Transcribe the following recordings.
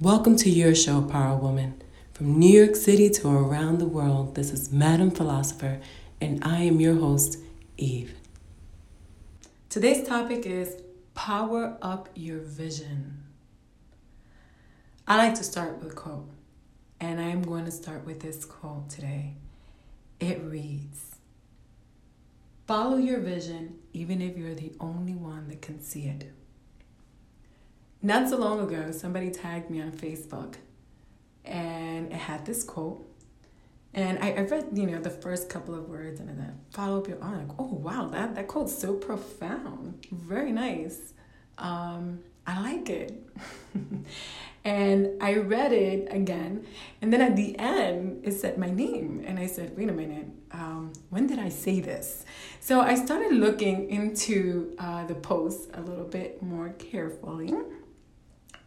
Welcome to your show, Power Woman. From New York City to around the world, this is Madam Philosopher, and I am your host, Eve. Today's topic is Power Up Your Vision. I like to start with a quote, and I am going to start with this quote today. It reads Follow your vision, even if you're the only one that can see it. Not so long ago, somebody tagged me on Facebook and it had this quote. And I, I read, you know, the first couple of words and then follow up your own. Like, oh wow, that, that quote's so profound. Very nice. Um, I like it. and I read it again. And then at the end, it said my name. And I said, wait a minute, um, when did I say this? So I started looking into uh, the post a little bit more carefully.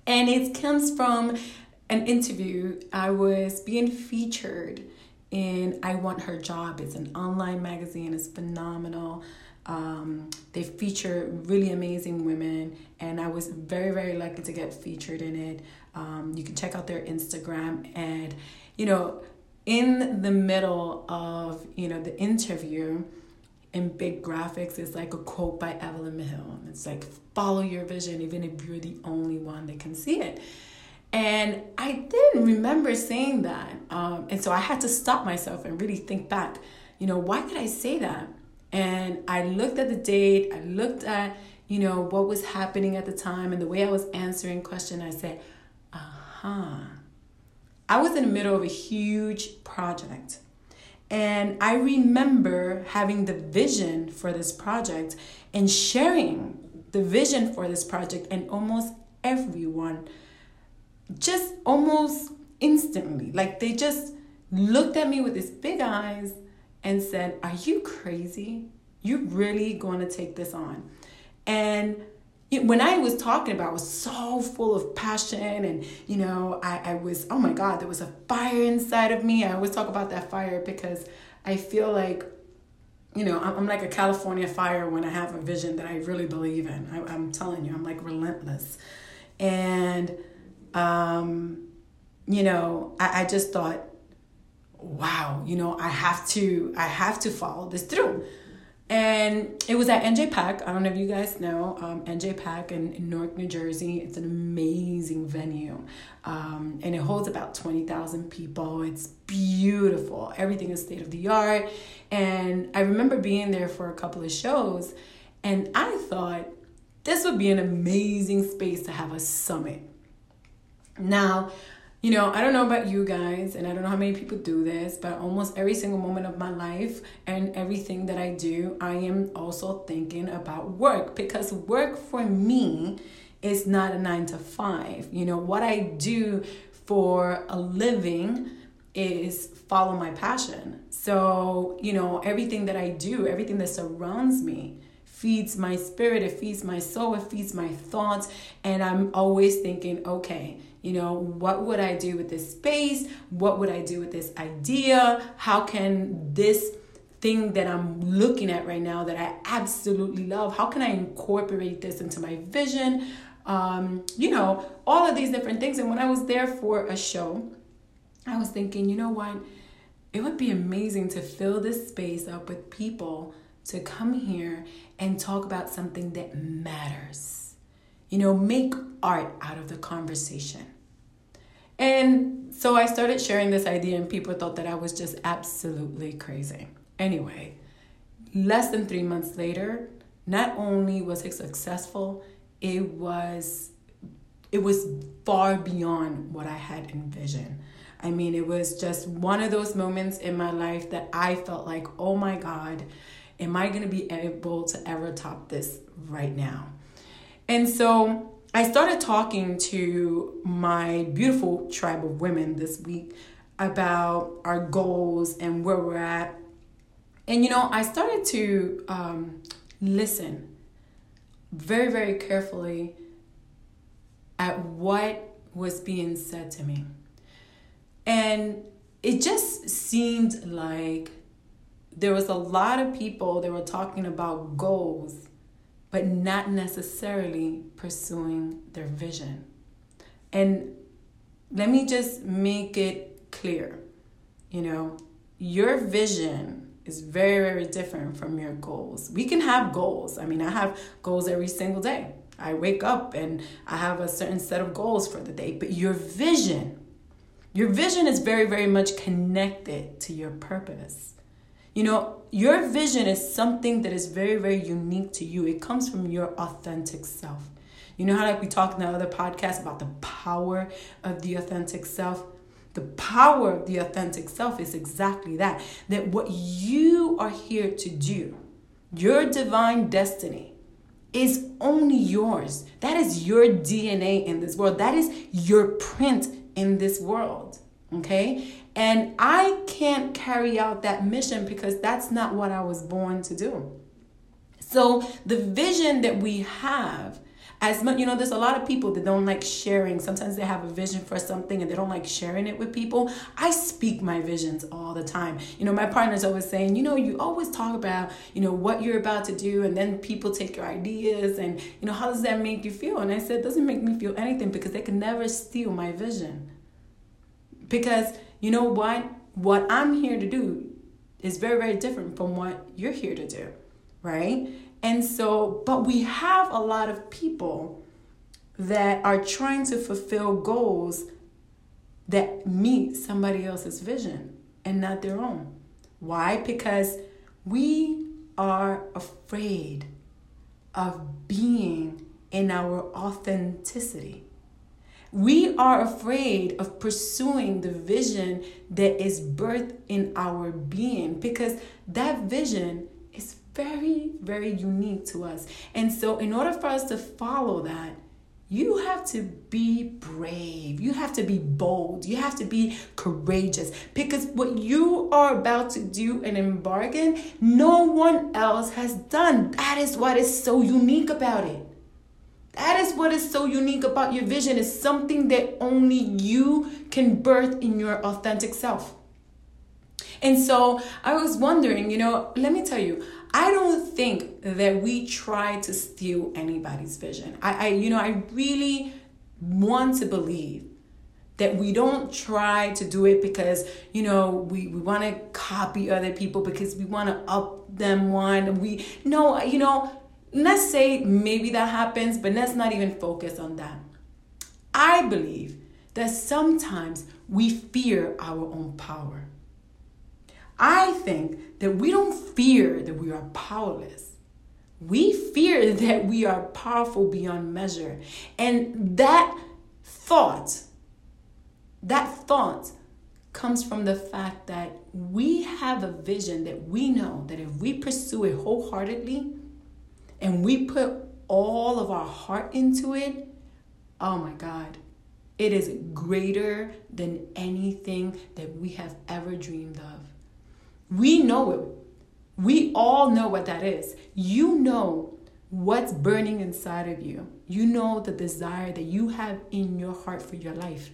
And it comes from an interview. I was being featured in I Want Her Job. It's an online magazine, it's phenomenal. Um, they feature really amazing women, and I was very, very lucky to get featured in it. Um, you can check out their Instagram, and you know, in the middle of you know the interview, in big graphics is like a quote by Evelyn Mahil. It's like, follow your vision, even if you're the only one that can see it. And I didn't remember saying that. Um, and so I had to stop myself and really think back, you know, why did I say that? And I looked at the date, I looked at, you know, what was happening at the time and the way I was answering question. I said, uh huh. I was in the middle of a huge project and I remember having the vision for this project and sharing the vision for this project, and almost everyone just almost instantly, like they just looked at me with these big eyes and said, Are you crazy? You really going to take this on? And when I was talking about, I was so full of passion, and you know, I, I was, oh my God, there was a fire inside of me. I always talk about that fire because I feel like, you know, I'm, like a California fire when I have a vision that I really believe in. I, I'm telling you, I'm like relentless. And, um, you know, I, I just thought, wow, you know, I have to, I have to follow this through. And it was at NJPAC. I don't know if you guys know um, NJPAC in, in Newark, New Jersey. It's an amazing venue. Um, and it holds about 20,000 people. It's beautiful. Everything is state of the art. And I remember being there for a couple of shows. And I thought this would be an amazing space to have a summit. Now, you know, I don't know about you guys, and I don't know how many people do this, but almost every single moment of my life and everything that I do, I am also thinking about work because work for me is not a nine to five. You know, what I do for a living is follow my passion. So, you know, everything that I do, everything that surrounds me, feeds my spirit, it feeds my soul, it feeds my thoughts. And I'm always thinking, okay, you know, what would I do with this space? What would I do with this idea? How can this thing that I'm looking at right now that I absolutely love, how can I incorporate this into my vision? Um, you know, all of these different things. And when I was there for a show, I was thinking, you know what? It would be amazing to fill this space up with people to come here and talk about something that matters. You know, make art out of the conversation. And so I started sharing this idea, and people thought that I was just absolutely crazy. Anyway, less than three months later, not only was it successful, it was it was far beyond what I had envisioned. I mean, it was just one of those moments in my life that I felt like, oh my God, am I going to be able to ever top this right now? And so I started talking to my beautiful tribe of women this week about our goals and where we're at. And you know, I started to um, listen very, very carefully at what was being said to me. And it just seemed like there was a lot of people that were talking about goals, but not necessarily pursuing their vision. And let me just make it clear. You know, your vision is very, very different from your goals. We can have goals. I mean, I have goals every single day. I wake up and I have a certain set of goals for the day, but your vision, your vision is very, very much connected to your purpose. You know, your vision is something that is very, very unique to you. It comes from your authentic self. You know how like we talked in the other podcast about the power of the authentic self? The power of the authentic self is exactly that. That what you are here to do, your divine destiny, is only yours. That is your DNA in this world. That is your print in this world. Okay? And I can't carry out that mission because that's not what I was born to do. So the vision that we have as much you know there's a lot of people that don't like sharing. Sometimes they have a vision for something and they don't like sharing it with people. I speak my visions all the time. You know my partner's always saying you know you always talk about you know what you're about to do and then people take your ideas and you know how does that make you feel? And i said it doesn't make me feel anything because they can never steal my vision. Because you know what what i'm here to do is very very different from what you're here to do right and so, but we have a lot of people that are trying to fulfill goals that meet somebody else's vision and not their own. Why? Because we are afraid of being in our authenticity. We are afraid of pursuing the vision that is birthed in our being because that vision is very, very unique to us. And so, in order for us to follow that, you have to be brave. You have to be bold. You have to be courageous because what you are about to do and embark in, no one else has done. That is what is so unique about it. That is what is so unique about your vision. Is something that only you can birth in your authentic self. And so I was wondering, you know, let me tell you, I don't think that we try to steal anybody's vision. I, I you know, I really want to believe that we don't try to do it because you know we, we want to copy other people because we want to up them one we no you know let's say maybe that happens but let's not even focus on that i believe that sometimes we fear our own power I think that we don't fear that we are powerless. We fear that we are powerful beyond measure. And that thought, that thought comes from the fact that we have a vision that we know that if we pursue it wholeheartedly and we put all of our heart into it, oh my God, it is greater than anything that we have ever dreamed of. We know it. We all know what that is. You know what's burning inside of you. You know the desire that you have in your heart for your life.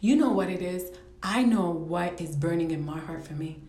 You know what it is. I know what is burning in my heart for me.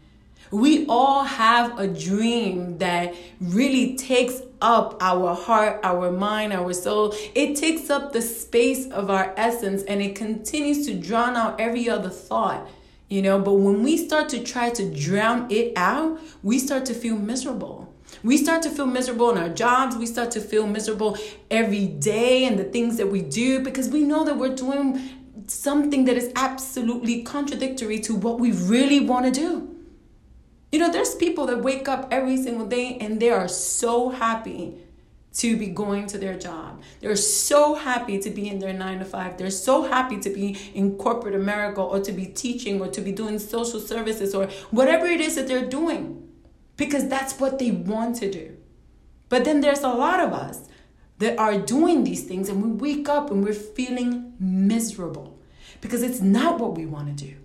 We all have a dream that really takes up our heart, our mind, our soul. It takes up the space of our essence and it continues to drown out every other thought you know? But when we start to try to drown it out we start to feel miserable. We start to feel miserable in our jobs. We start to feel miserable every day and the things that we do because we know that we're doing something that is absolutely contradictory to what we really want to do you know there's people that wake up every single day and they are so happy to be going to their job. They're so happy to be in their nine to five. They're so happy to be in corporate America or to be teaching or to be doing social services or whatever it is that they're doing because that's what they want to do. But then there's a lot of us that are doing these things and we wake up and we're feeling miserable because it's not what we want to do.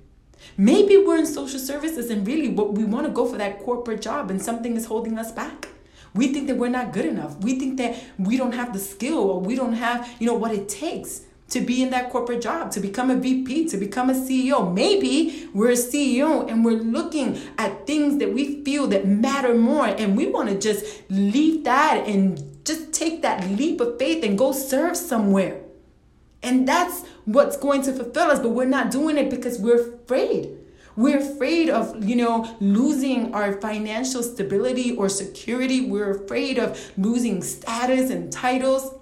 Maybe we're in social services and really what we want to go for that corporate job and something is holding us back. We think that we're not good enough. We think that we don't have the skill or we don't have, you know, what it takes to be in that corporate job, to become a VP, to become a CEO. Maybe we're a CEO and we're looking at things that we feel that matter more and we want to just leave that and just take that leap of faith and go serve somewhere. And that's what's going to fulfill us, but we're not doing it because we're afraid. We're afraid of, you know, losing our financial stability or security. We're afraid of losing status and titles.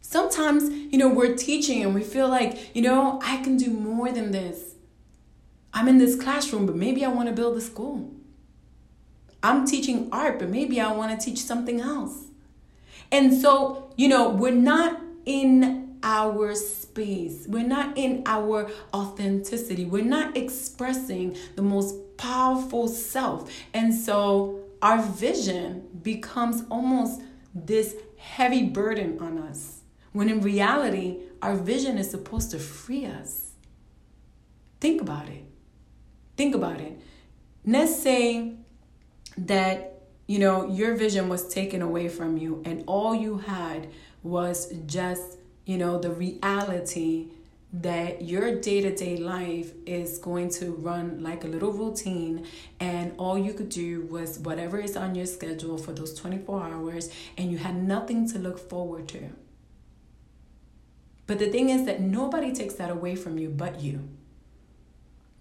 Sometimes, you know, we're teaching and we feel like, you know, I can do more than this. I'm in this classroom, but maybe I want to build a school. I'm teaching art, but maybe I want to teach something else. And so, you know, we're not in our space. We're not in our authenticity. We're not expressing the most powerful self. And so our vision becomes almost this heavy burden on us. When in reality, our vision is supposed to free us. Think about it. Think about it. Let's say that you know your vision was taken away from you and all you had was just you know, the reality that your day to day life is going to run like a little routine, and all you could do was whatever is on your schedule for those 24 hours, and you had nothing to look forward to. But the thing is that nobody takes that away from you but you.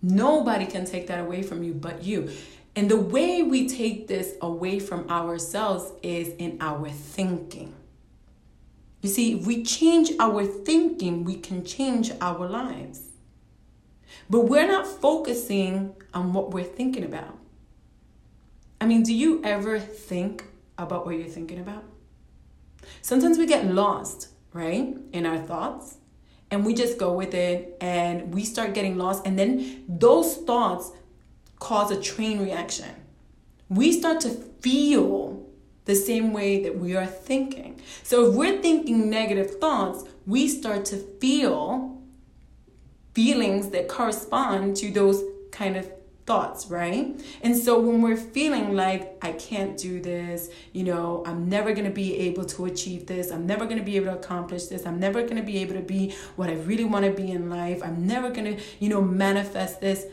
Nobody can take that away from you but you. And the way we take this away from ourselves is in our thinking. You see, if we change our thinking, we can change our lives. But we're not focusing on what we're thinking about. I mean, do you ever think about what you're thinking about? Sometimes we get lost, right, in our thoughts, and we just go with it and we start getting lost, and then those thoughts cause a train reaction. We start to feel the same way that we are thinking. So if we're thinking negative thoughts, we start to feel feelings that correspond to those kind of thoughts, right? And so when we're feeling like I can't do this, you know, I'm never going to be able to achieve this, I'm never going to be able to accomplish this, I'm never going to be able to be what I really want to be in life, I'm never going to, you know, manifest this,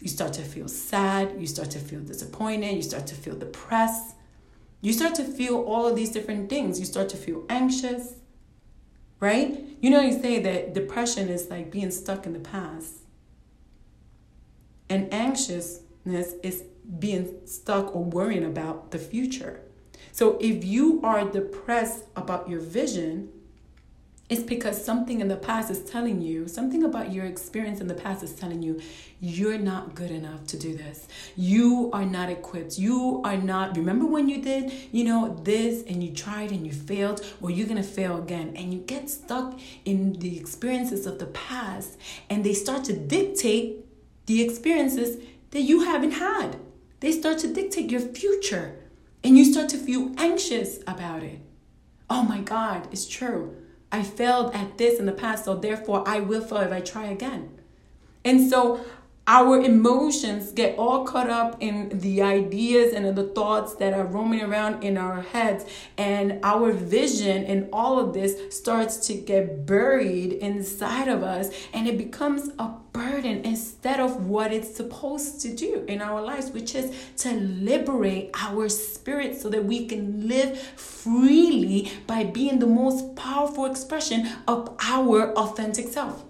you start to feel sad, you start to feel disappointed, you start to feel depressed. You start to feel all of these different things. You start to feel anxious, right? You know, you say that depression is like being stuck in the past, and anxiousness is being stuck or worrying about the future. So if you are depressed about your vision, it's because something in the past is telling you, something about your experience in the past is telling you, you're not good enough to do this. You are not equipped. You are not, remember when you did, you know, this and you tried and you failed, or you're going to fail again. And you get stuck in the experiences of the past and they start to dictate the experiences that you haven't had. They start to dictate your future and you start to feel anxious about it. Oh my God, it's true. I failed at this in the past, so therefore I will fail if I try again. And so our emotions get all caught up in the ideas and the thoughts that are roaming around in our heads and our vision and all of this starts to get buried inside of us and it becomes a burden instead of what it's supposed to do in our lives which is to liberate our spirit so that we can live freely by being the most powerful expression of our authentic self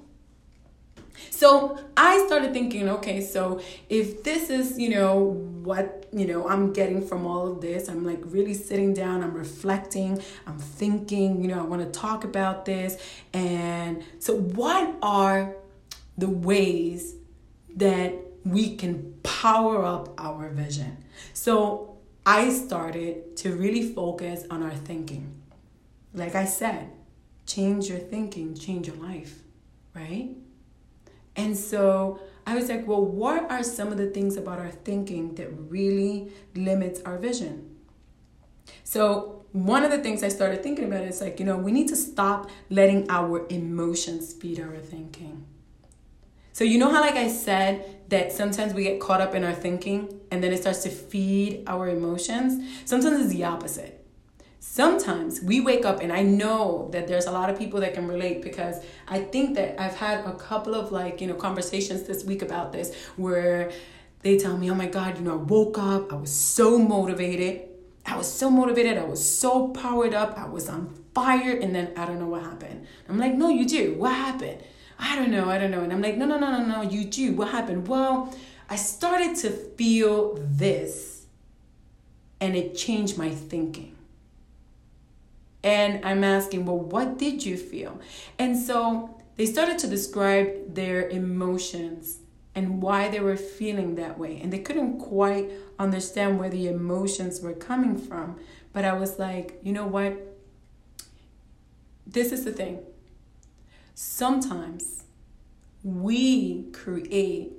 so I started thinking, okay, so if this is, you know, what, you know, I'm getting from all of this, I'm like really sitting down, I'm reflecting, I'm thinking, you know, I want to talk about this. And so, what are the ways that we can power up our vision? So, I started to really focus on our thinking. Like I said, change your thinking, change your life, right? And so I was like, well, what are some of the things about our thinking that really limits our vision? So, one of the things I started thinking about is like, you know, we need to stop letting our emotions feed our thinking. So, you know how, like I said, that sometimes we get caught up in our thinking and then it starts to feed our emotions? Sometimes it's the opposite sometimes we wake up and i know that there's a lot of people that can relate because i think that i've had a couple of like you know conversations this week about this where they tell me oh my god you know i woke up i was so motivated i was so motivated i was so powered up i was on fire and then I don't know what happened. I'm like, no, you do. What happened? I don't know, I don't know. And I'm like, no, no, no, no, no, you do. What happened? Well, I started to feel this and it changed my thinking. And I'm asking, well, what did you feel? And so they started to describe their emotions and why they were feeling that way. And they couldn't quite understand where the emotions were coming from. But I was like, you know what? This is the thing. Sometimes we create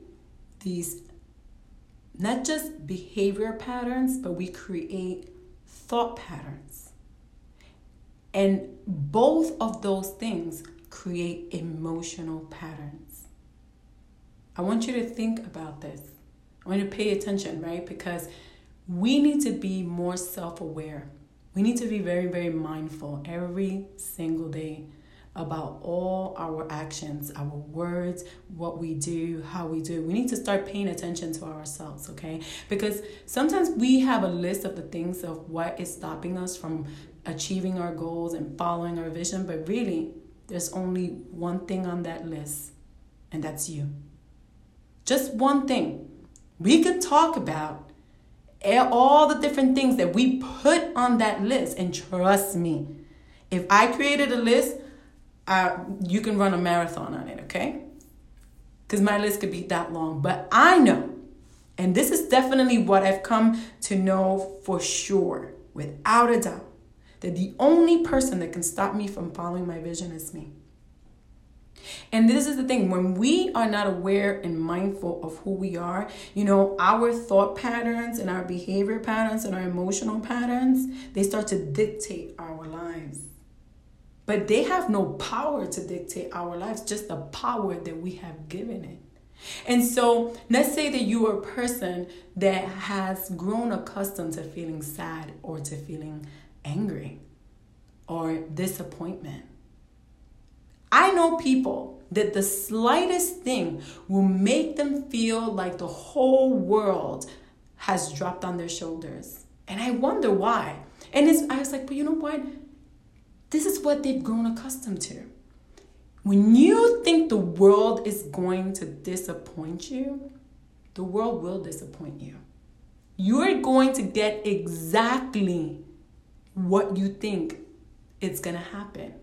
these not just behavior patterns, but we create thought patterns. And both of those things create emotional patterns. I want you to think about this. I want you to pay attention, right? Because we need to be more self aware. We need to be very, very mindful every single day about all our actions, our words, what we do, how we do. We need to start paying attention to ourselves, okay? Because sometimes we have a list of the things of what is stopping us from achieving our goals and following our vision, but really, there's only one thing on that list, and that's you. Just one thing. We could talk about all the different things that we put on that list, and trust me, if I created a list, uh, you can run a marathon on it, okay? Because my list could be that long. But I know, and this is definitely what I've come to know for sure, without a doubt, that the only person that can stop me from following my vision is me. And this is the thing when we are not aware and mindful of who we are, you know, our thought patterns and our behavior patterns and our emotional patterns, they start to dictate our lives. But they have no power to dictate our lives, just the power that we have given it. And so, let's say that you are a person that has grown accustomed to feeling sad or to feeling angry or disappointment. I know people that the slightest thing will make them feel like the whole world has dropped on their shoulders. And I wonder why. And I was like, but you know what? This is what they've grown accustomed to. When you think the world is going to disappoint you, the world will disappoint you. You're going to get exactly what you think it's going to happen.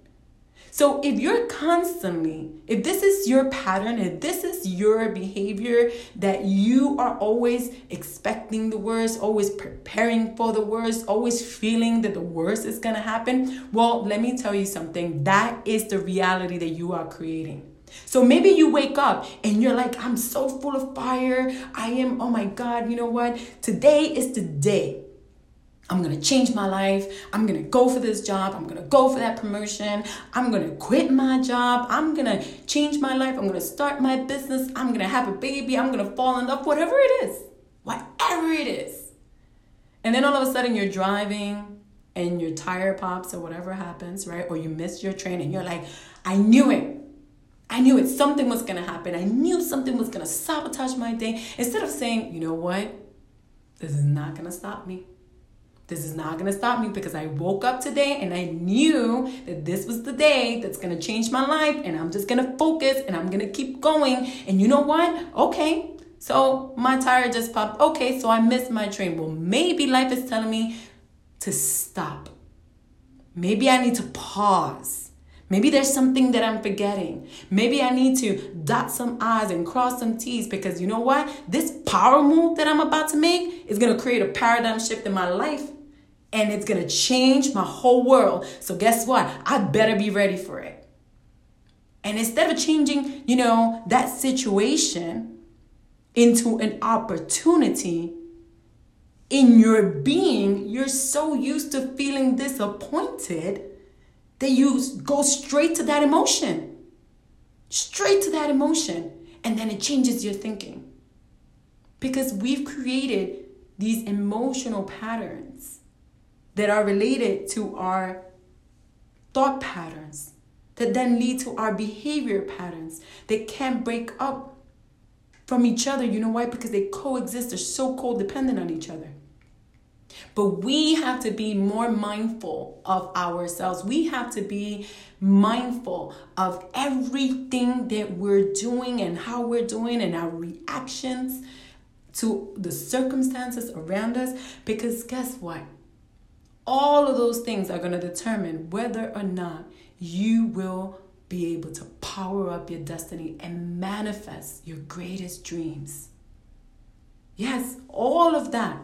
So if you're constantly, if this is your pattern, if this is your behavior that you are always expecting the worst, always preparing for the worst, always feeling that the worst is going to happen, well, let me tell you something. That is the reality that you are creating. So maybe you wake up and you're like, I'm so full of fire. I am, oh my God, you know what? Today is the day I'm gonna change my life. I'm gonna go for this job. I'm gonna go for that promotion. I'm gonna quit my job. I'm gonna change my life. I'm gonna start my business. I'm gonna have a baby. I'm gonna fall in love, whatever it is. Whatever it is. And then all of a sudden you're driving and your tire pops or whatever happens, right? Or you miss your train and you're like, I knew it. I knew it. Something was gonna happen. I knew something was gonna sabotage my day. Instead of saying, you know what? This is not gonna stop me this is not to stop me because I woke up today and I knew that this was the day that's to change my life and I'm just to focus and I'm to keep going. And you know what? Okay. So my tire just popped. Okay, so I missed my train. Well, maybe life is telling me to stop. Maybe I need to pause. Maybe there's something that I'm forgetting. Maybe I need to dot some I's and cross some T's because you know what? This power move that I'm about to make is to create a paradigm shift in my life and it's to change my whole world. So, guess what? I better be ready for it. And instead of changing, you know, that situation into an opportunity, in your being, you're so used to feeling disappointed that you go straight to that emotion. Straight to that emotion. And then it changes your thinking. Because we've created these emotional patterns that are related to our thought patterns that then lead to our behavior patterns that can't break up from each other. You know why? Because they coexist, they're so codependent on each other. But we have to be more mindful of ourselves. We have to be mindful of everything that we're doing and how we're doing and our reactions to the circumstances around us. Because guess what? All of those things are going to determine whether or not you will be able to power up your destiny and manifest your greatest dreams. Yes, all of that.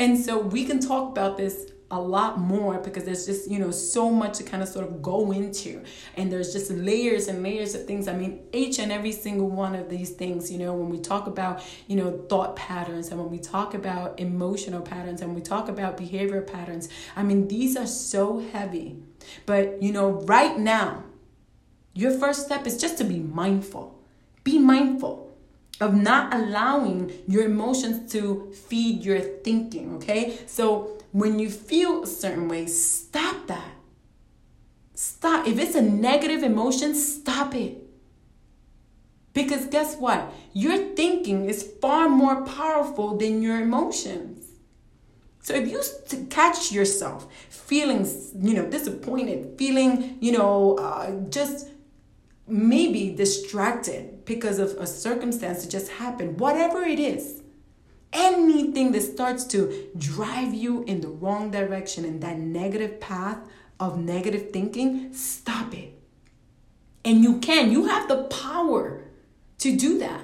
And so we can talk about this a lot more because there's just you know so much to kind of sort of go into. And there's just layers and layers of things. I mean each and every single one of these things you know when we talk about you know thought patterns and when we talk about emotional patterns and we talk about behavior patterns i mean these are so heavy. But you know right now your first step is just to be mindful. Be mindful of not allowing your emotions to feed your thinking okay so when you feel a certain way, stop that. Stop. If it's a negative emotion, stop it. Because guess what? Your thinking is far more powerful than your emotions. So if you catch yourself feeling, you know, disappointed, feeling, you know, uh, just maybe distracted because of a circumstance that just happened, whatever it is, anything that starts to drive you in the wrong direction in that negative path of negative thinking, stop it. And you can, you have the power to do that.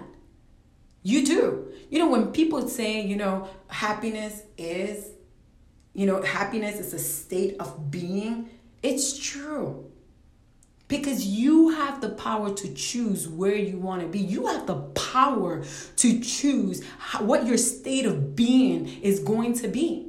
You do. You know, when people say, you know, happiness is, you know, happiness is a state of being, it's true because you have the power to choose where you want to be. You have the power to choose how, what your state of being is going to be.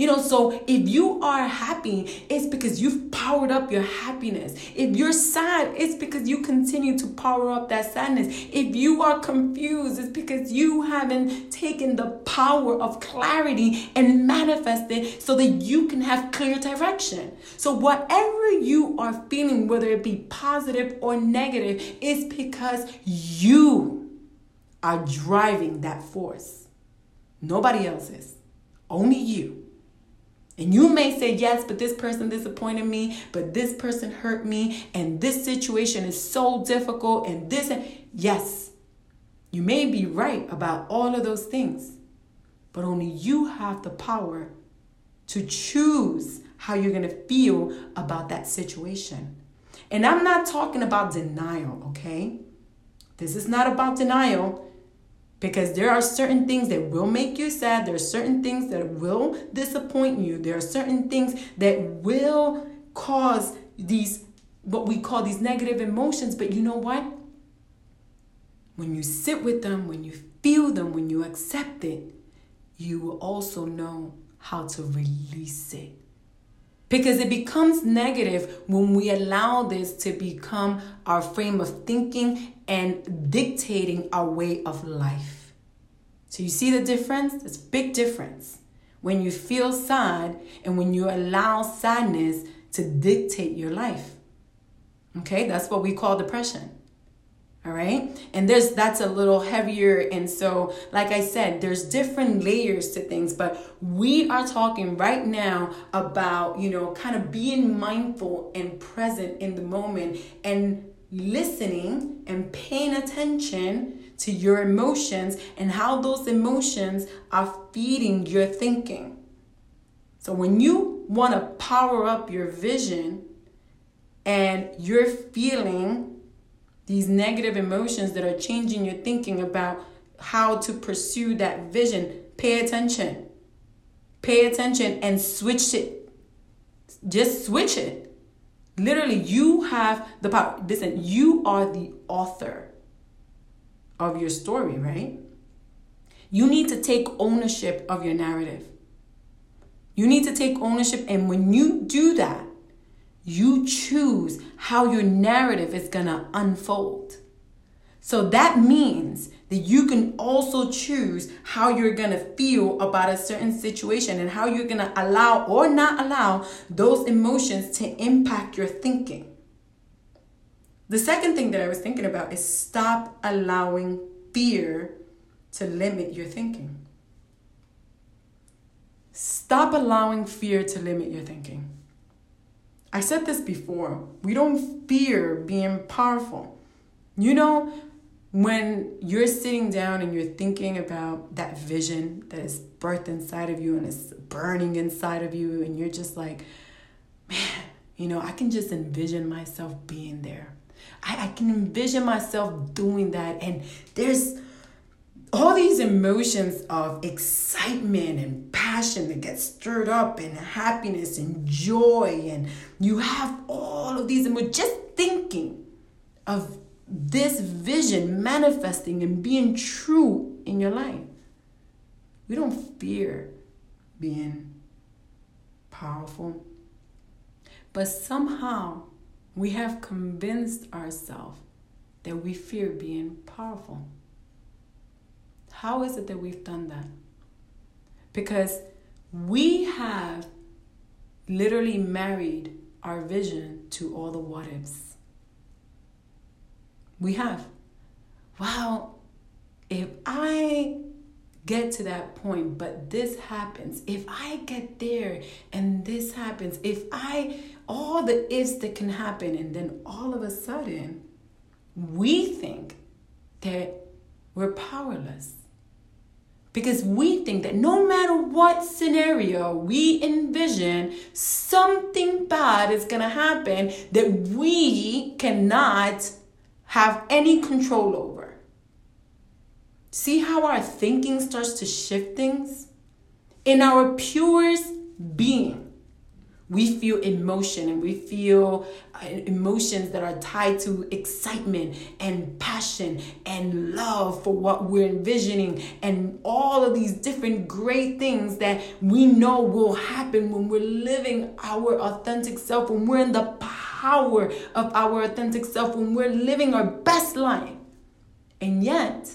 You know, so if you are happy, it's because you've powered up your happiness. If you're sad, it's because you continue to power up that sadness. If you are confused, it's because you haven't taken the power of clarity and manifested so that you can have clear direction. So, whatever you are feeling, whether it be positive or negative, is because you are driving that force. Nobody else is, only you. And you may say, yes, but this person disappointed me, but this person hurt me, and this situation is so difficult, and this, yes, you may be right about all of those things, but only you have the power to choose how you're going to feel about that situation. And I'm not talking about denial, okay? This is not about denial because there are certain things that will make you sad. There are certain things that will disappoint you. There are certain things that will cause these what we call these negative emotions. But you know what? When you sit with them when you feel them when you accept it you will also know how to release it because it becomes negative when we allow this to become our frame of thinking and dictating our way of life. So you see the difference? It's a big difference. When you feel sad and when you allow sadness to dictate your life. Okay, that's what we call depression all right? And there's that's a little heavier and so like i said there's different layers to things but we are talking right now about you know kind of being mindful and present in the moment and listening and paying attention to your emotions and how those emotions are feeding your thinking. So when you want to power up your vision and you're feeling these negative emotions that are changing your thinking about how to pursue that vision, pay attention. Pay attention and switch it. Just switch it. Literally, you have the power. Listen, you are the author of your story, right? You need to take ownership of your narrative. You need to take ownership, and when you do that, you choose how your narrative is going to unfold. So that means that you can also choose how you're going to feel about a certain situation and how you're going to allow or not allow those emotions to impact your thinking. The second thing that I was thinking about is stop allowing fear to limit your thinking. stop allowing fear to limit your thinking. I said this before. We don't fear being powerful. You know, when you're sitting down and you're thinking about that vision that is birthed inside of you and it's burning inside of you, and you're just like, man, you know, I can just envision myself being there. I, I can envision myself doing that. And there's all these emotions of excitement and passion that get stirred up and happiness and joy and you have all of these emotions just thinking of this vision manifesting and being true in your life. We don't fear being powerful but somehow we have convinced ourselves that we fear being powerful how is it that we've done that? Because we have literally married our vision to all the what ifs. We have. Wow, if I get to that point, but this happens, if I get there and this happens, if I, all the ifs that can happen, and then all of a sudden, we think that we're powerless. Because we think that no matter what scenario we envision, something bad is going to happen that we cannot have any control over. See how our thinking starts to shift things? In our purest being, we feel emotion and we feel uh, emotions that are tied to excitement and passion and love for what we're envisioning and all of these different great things that we know will happen when we're living our authentic self when we're in the power of our authentic self when we're living our best life. And yet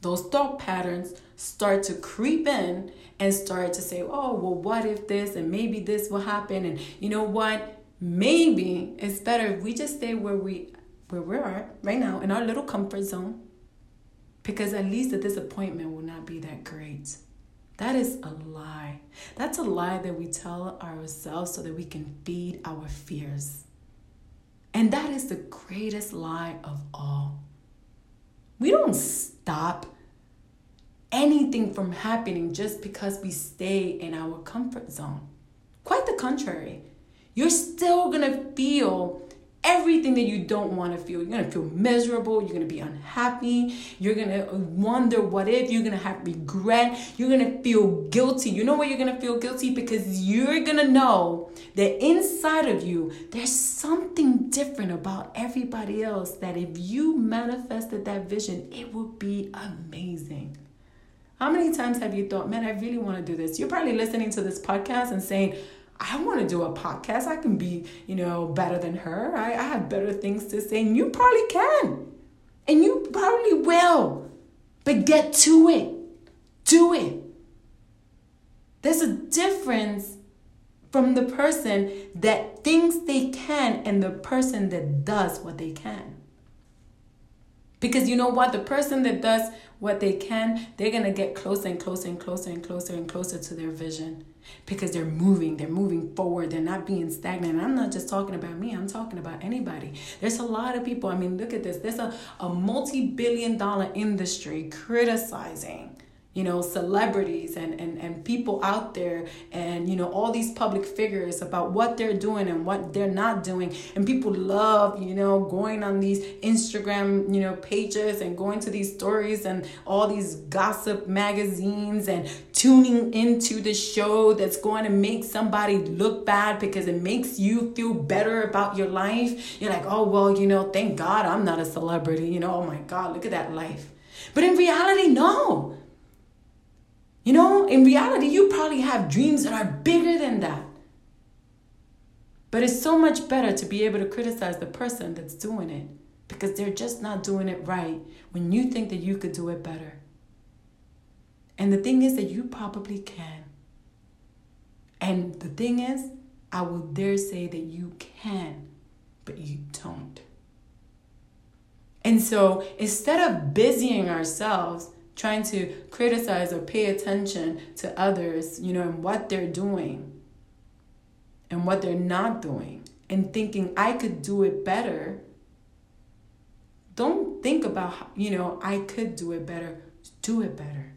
those thought patterns start to creep in and start to say, oh, well, what if this and maybe this will happen? And you know what? Maybe it's better if we just stay where we where we are right now in our little comfort zone. Because at least the disappointment will not be that great. That is a lie. That's a lie that we tell ourselves so that we can feed our fears. And that is the greatest lie of all. We don't stop anything from happening just because we stay in our comfort zone. Quite the contrary. You're still gonna feel everything that you don't want to feel. You're to feel miserable. You're to be unhappy. You're to wonder what if. You're to have regret. You're to feel guilty. You know why you're to feel guilty? Because you're to know that inside of you, there's something different about everybody else that if you manifested that vision, it would be amazing. How many times have you thought, man, I really want to do this? You're probably listening to this podcast and saying, I want to do a podcast. I can be, you know, better than her. I, I have better things to say. And you probably can. And you probably will. But get to it. Do it. There's a difference from the person that thinks they can and the person that does what they can. Because you know what? The person that does what they can, they're going to get closer and closer and closer and closer and closer to their vision because they're moving, they're moving forward, they're not being stagnant. And I'm not just talking about me, I'm talking about anybody. There's a lot of people, I mean, look at this. There's a, a multi billion dollar industry criticizing you know celebrities and, and and people out there and you know all these public figures about what they're doing and what they're not doing. And people love you know going on these instagram you know pages and going to these stories and all these gossip magazines and tuning into the show that's going to make somebody look bad because it makes you feel better about your life. You're like oh well you know thank god i'm not a celebrity you know oh my god look at that life. But in reality no you know, in reality, you probably have dreams that are bigger than that. But it's so much better to be able to criticize the person that's doing it because they're just not doing it right when you think that you could do it better. And the thing is that you probably can. And the thing is, I will dare say that you can, but you don't. And so instead of busying ourselves trying to criticize or pay attention to others, you know, and what they're doing and what they're not doing and thinking I could do it better. Don't think about, you know, I could do it better. Do it better.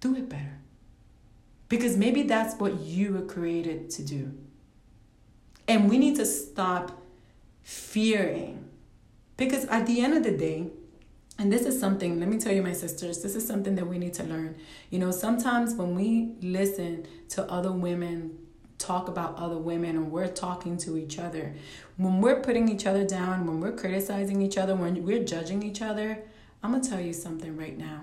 Do it better. Because maybe that's what you were created to do. And we need to stop fearing. Because at the end of the day, and this is something, let me tell you, my sisters, this is something that we need to learn. You know, sometimes when we listen to other women talk about other women and we're talking to each other, when we're putting each other down, when we're criticizing each other, when we're judging each other, I'm going to tell you something right now.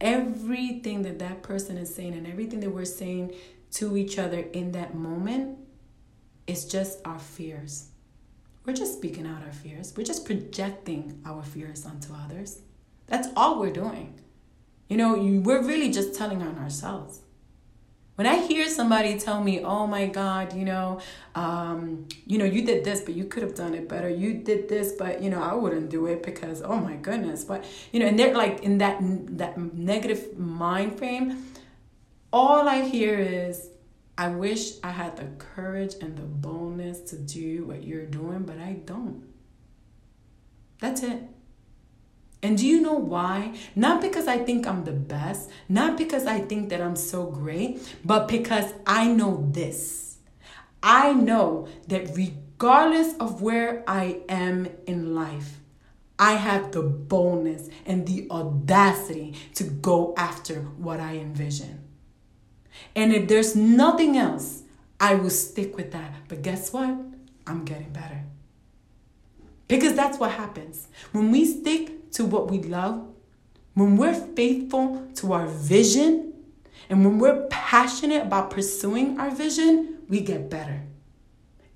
Everything that that person is saying and everything that we're saying to each other in that moment is just our fears. We're just speaking out our fears. We're just projecting our fears onto others. That's all we're doing. You know, we're really just telling on ourselves. When I hear somebody tell me, "Oh my God, you know, um, you know, you did this, but you could have done it better. You did this, but you know, I wouldn't do it because, oh my goodness." But you know, and they're like in that that negative mind frame. All I hear is, "I wish I had the courage and the boldness to do what you're doing, but I don't." That's it. And do you know why? Not because I think I'm the best, not because I think that I'm so great, but because I know this. I know that regardless of where I am in life, I have the boldness and the audacity to go after what I envision. And if there's nothing else, I will stick with that. But guess what? I'm getting better. Because that's what happens. When we stick to what we love, when we're faithful to our vision, and when we're passionate about pursuing our vision, we get better.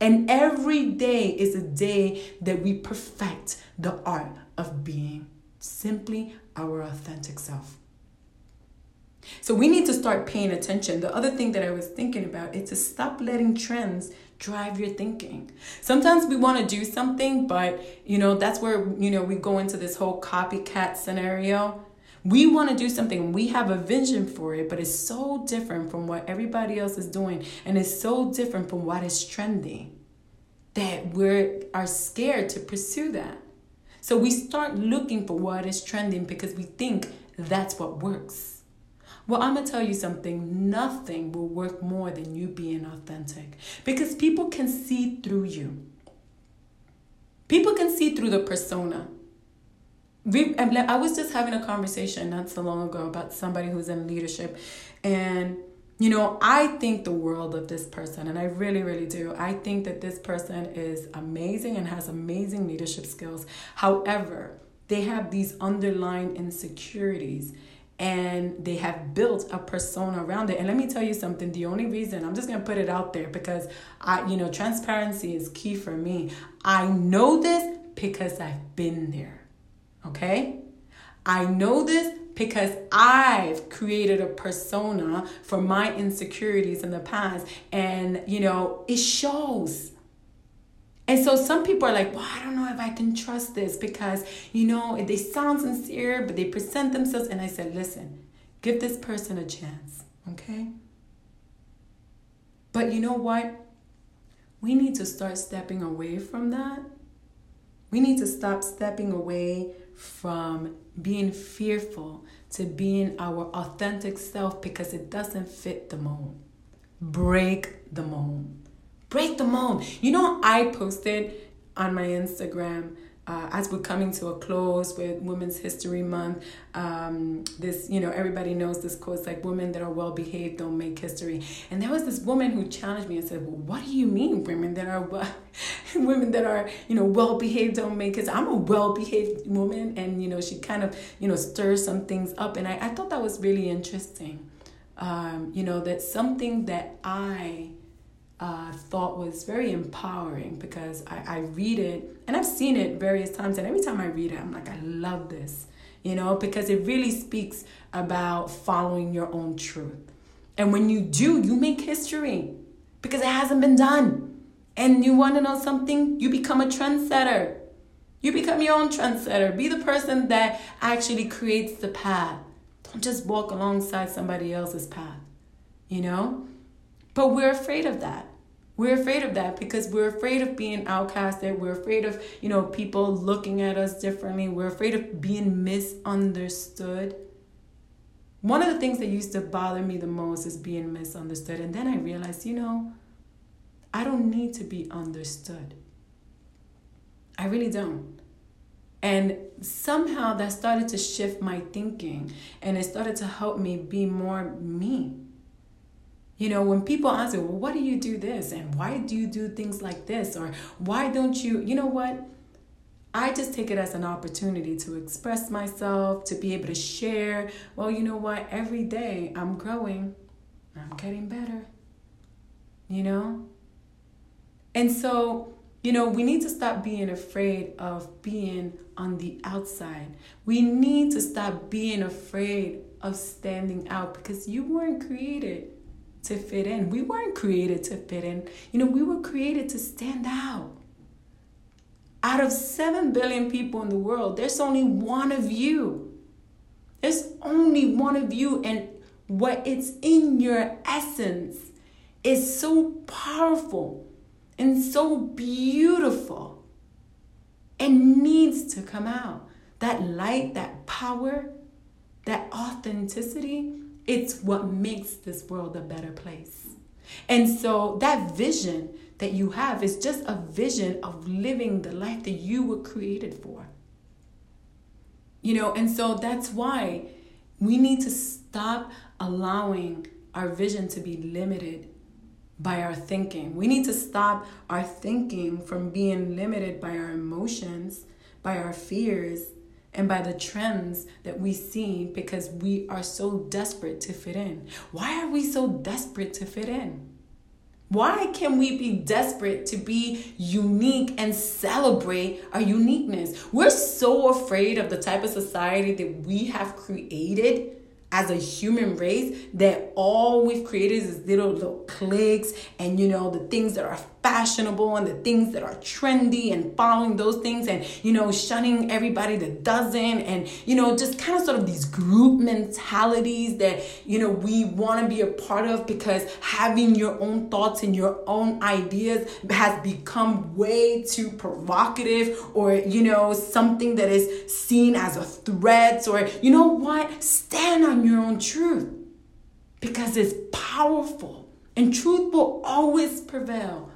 And every day is a day that we perfect the art of being simply our authentic self. So we need to start paying attention. The other thing that I was thinking about is to stop letting trends drive your thinking. Sometimes we want to do something, but you know, that's where you know we go into this whole copycat scenario. We want to do something, we have a vision for it, but it's so different from what everybody else is doing, and it's so different from what is trending that we are scared to pursue that. So we start looking for what is trending because we think that's what works. Well, I'm going to tell you something. Nothing will work more than you being authentic because people can see through you. People can see through the persona. We, I was just having a conversation not so long ago about somebody who's in leadership. And, you know, I think the world of this person, and I really, really do. I think that this person is amazing and has amazing leadership skills. However, they have these underlying insecurities and they have built a persona around it. And let me tell you something, the only reason I'm just going to put it out there because I you know, transparency is key for me. I know this because I've been there. Okay? I know this because I've created a persona for my insecurities in the past and you know, it shows. And so some people are like, well, I don't know if I can trust this because, you know, they sound sincere, but they present themselves. And I said, listen, give this person a chance, okay? But you know what? We need to start stepping away from that. We need to stop stepping away from being fearful to being our authentic self because it doesn't fit the mold. Break the mold. Break the mold. You know, I posted on my Instagram uh, as we're coming to a close with Women's History Month, um, this, you know, everybody knows this quote, like, women that are well behaved don't make history. And there was this woman who challenged me and said, well, what do you mean women that are, well, women that are, you know, well behaved don't make history? I'm a well behaved woman. And, you know, she kind of, you know, stirs some things up. And I, I thought that was really interesting. Um, you know, that something that I, uh, thought was very empowering because I, I read it and I've seen it various times, and every time I read it, I'm like, I love this, you know, because it really speaks about following your own truth. And when you do, you make history because it hasn't been done. And you want to know something? You become a trendsetter. You become your own trendsetter. Be the person that actually creates the path. Don't just walk alongside somebody else's path, you know? But we're afraid of that. We're afraid of that because we're afraid of being outcasted. We're afraid of, you know, people looking at us differently. We're afraid of being misunderstood. One of the things that used to bother me the most is being misunderstood. And then I realized, you know, I don't need to be understood. I really don't. And somehow that started to shift my thinking and it started to help me be more me. You know, when people ask well, why do you do this? And why do you do things like this? Or why don't you, you know what? I just take it as an opportunity to express myself, to be able to share. Well, you know what? Every day I'm growing, I'm getting better. You know? And so you know, we need to stop being afraid of being on the outside. We need to stop being afraid of standing out because you weren't created to fit in. We weren't created to fit in. You know, we were created to stand out. Out of 7 billion people in the world, there's only one of you. There's only one of you, and what it's in your essence is so powerful and so beautiful and needs to come out. That light, that power, that authenticity, it's what makes this world a better place. And so that vision that you have is just a vision of living the life that you were created for. You know, and so that's why we need to stop allowing our vision to be limited by our thinking. We need to stop our thinking from being limited by our emotions, by our fears, and by the trends that we see because we are so desperate to fit in. Why are we so desperate to fit in? Why can we be desperate to be unique and celebrate our uniqueness? We're so afraid of the type of society that we have created as a human race that all we've created is little little cliques and you know the things that are fashionable and the things that are trendy and following those things and you know shunning everybody that doesn't and you know just kind of sort of these group mentalities that you know we want to be a part of because having your own thoughts and your own ideas has become way too provocative or you know something that is seen as a threat or you know what stand on your own truth because it's powerful and truth will always prevail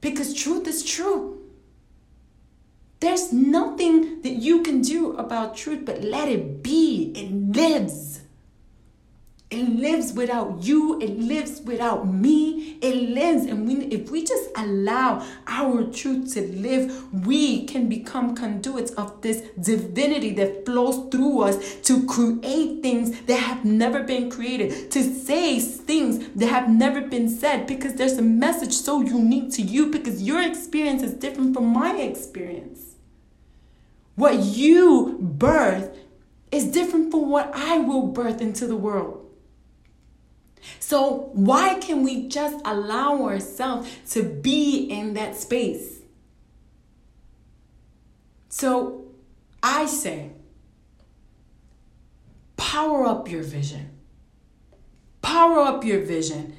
because truth is true. There's nothing that you can do about truth but let it be. It lives. It lives without you. It lives without me. It lives. And we, if we just allow our truth to live, we can become conduits of this divinity that flows through us to create things that have never been created, to say things that have never been said, because there's a message so unique to you, because your experience is different from my experience. What you birth is different from what I will birth into the world. So, why can we just allow ourselves to be in that space? So, I say, power up your vision. Power up your vision.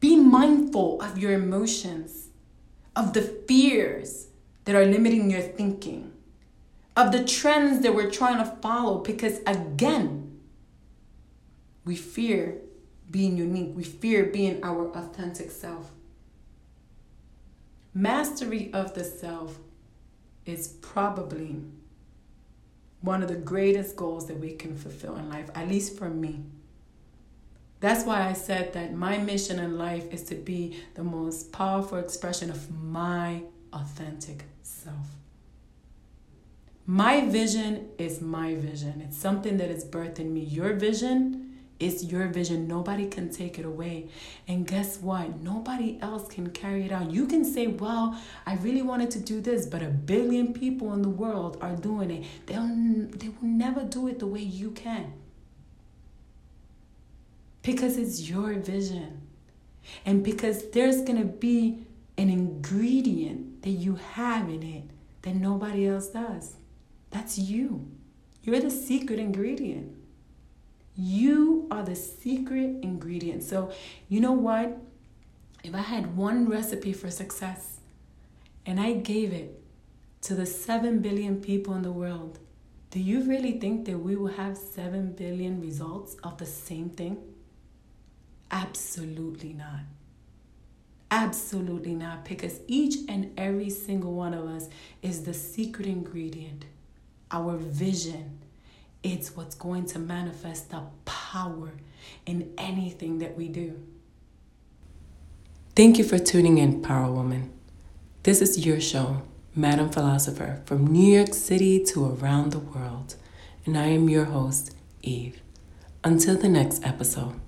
Be mindful of your emotions, of the fears that are limiting your thinking, of the trends that we're trying to follow, because again, we fear being unique. We fear being our authentic self. Mastery of the self is probably one of the greatest goals that we can fulfill in life, at least for me. That's why I said that my mission in life is to be the most powerful expression of my authentic self. My vision is my vision. It's something that is birthed in me. Your vision it's your vision. Nobody can take it away. And guess what? Nobody else can carry it out. You can say, well, I really wanted to do this, but a billion people in the world are doing it. They'll, they will never do it the way you can. Because it's your vision. And because there's going to be an ingredient that you have in it that nobody else does. That's you. You're the secret ingredient. You are the secret ingredient. So, you know what? If I had one recipe for success and I gave it to the 7 billion people in the world, do you really think that we will have 7 billion results of the same thing? Absolutely not. Absolutely not, because each and every single one of us is the secret ingredient. Our vision, it's what's going to manifest the power in anything that we do. Thank you for tuning in, Power Woman. This is your show, Madam Philosopher, from New York City to around the world. And I am your host, Eve. Until the next episode.